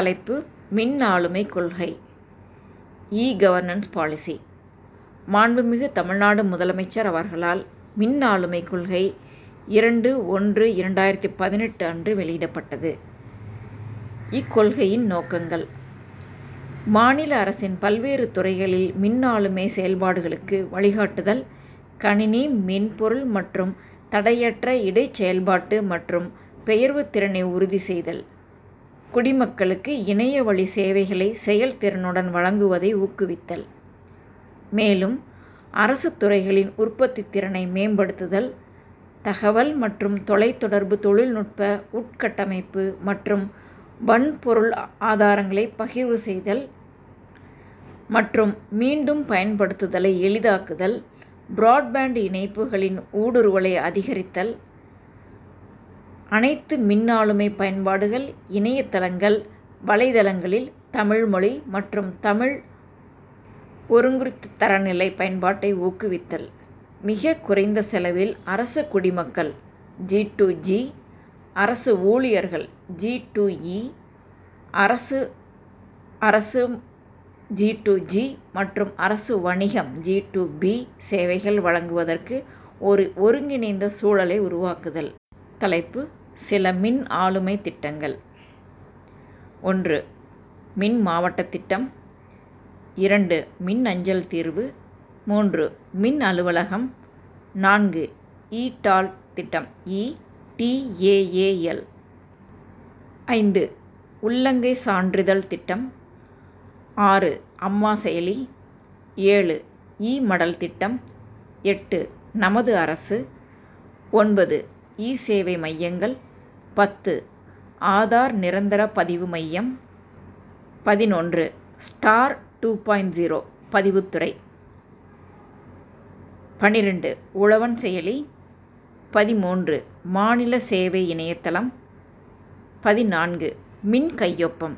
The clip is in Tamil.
தலைப்பு மின் ஆளுமை கொள்கை. இ கவர்னன்ஸ் பாலிசி மாண்புமிகு தமிழ்நாடு முதலமைச்சர் அவர்களால் மின் ஆளுமை கொள்கை இரண்டு ஒன்று இரண்டாயிரத்தி பதினெட்டு அன்று வெளியிடப்பட்டது. இக்கொள்கையின் நோக்கங்கள். மாநில அரசின் பல்வேறு துறைகளில் மின் ஆளுமை செயல்பாடுகளுக்கு வழிகாட்டுதல் கணினி மென்பொருள் மற்றும் தடையற்ற இடைச்செயல்பாட்டு மற்றும் பெயர்வு திறனை உறுதி செய்தல். குடிமக்களுக்கு இணைய வழி சேவைகளை செயல்திறனுடன் வழங்குவதை ஊக்குவித்தல். மேலும் அரசு துறைகளின் உற்பத்தி திறனை மேம்படுத்துதல் தகவல் மற்றும் தொலைத்தொடர்பு தொழில்நுட்ப உட்கட்டமைப்பு மற்றும் வன்பொருள் ஆதாரங்களை பகிர்வு செய்தல் மற்றும் மீண்டும் பயன்படுத்துதலை எளிதாக்குதல் பிராட்பேண்ட் இணைப்புகளின் ஊடுருவலை அதிகரித்தல் அனைத்து மின்னாளுமை பயன்பாடுகள் இணையதளங்கள் வலைதளங்களில் தமிழ்மொழி மற்றும் தமிழ் ஒருங்குறித்த தரநிலை பயன்பாட்டை ஊக்குவித்தல். மிக குறைந்த செலவில் அரசு குடிமக்கள் ஜி டு ஜி அரசு ஊழியர்கள் ஜி டு இ அரசு அரசு ஜி டு ஜி மற்றும் அரசு வணிகம் ஜி டு பி சேவைகள் வழங்குவதற்கு ஒரு ஒருங்கிணைந்த சூழலை உருவாக்குதல். தலைப்பு சில மின் ஆளுமை திட்டங்கள். ஒன்று மின் மாவட்ட திட்டம். இரண்டு மின் அஞ்சல் தீர்வு. மூன்று மின் அலுவலகம். நான்கு இடால் டால் திட்டம். இ டிஏஏஎல் ஐந்து உள்ளங்கை சான்றிதழ் திட்டம். ஆறு அம்மா செயலி. ஏழு இ மடல் திட்டம். எட்டு நமது அரசு. ஒன்பது இ சேவை மையங்கள் பத்து. ஆதார் நிரந்தர பதிவு மையம் பதினொன்று. ஸ்டார் டூ பாயிண்ட் ஜீரோ பதிவுத்துறை பன்னிரெண்டு உழவன் செயலி பதிமூன்று. மாநில சேவை இணையதளம் பதினான்கு. மின் கையொப்பம்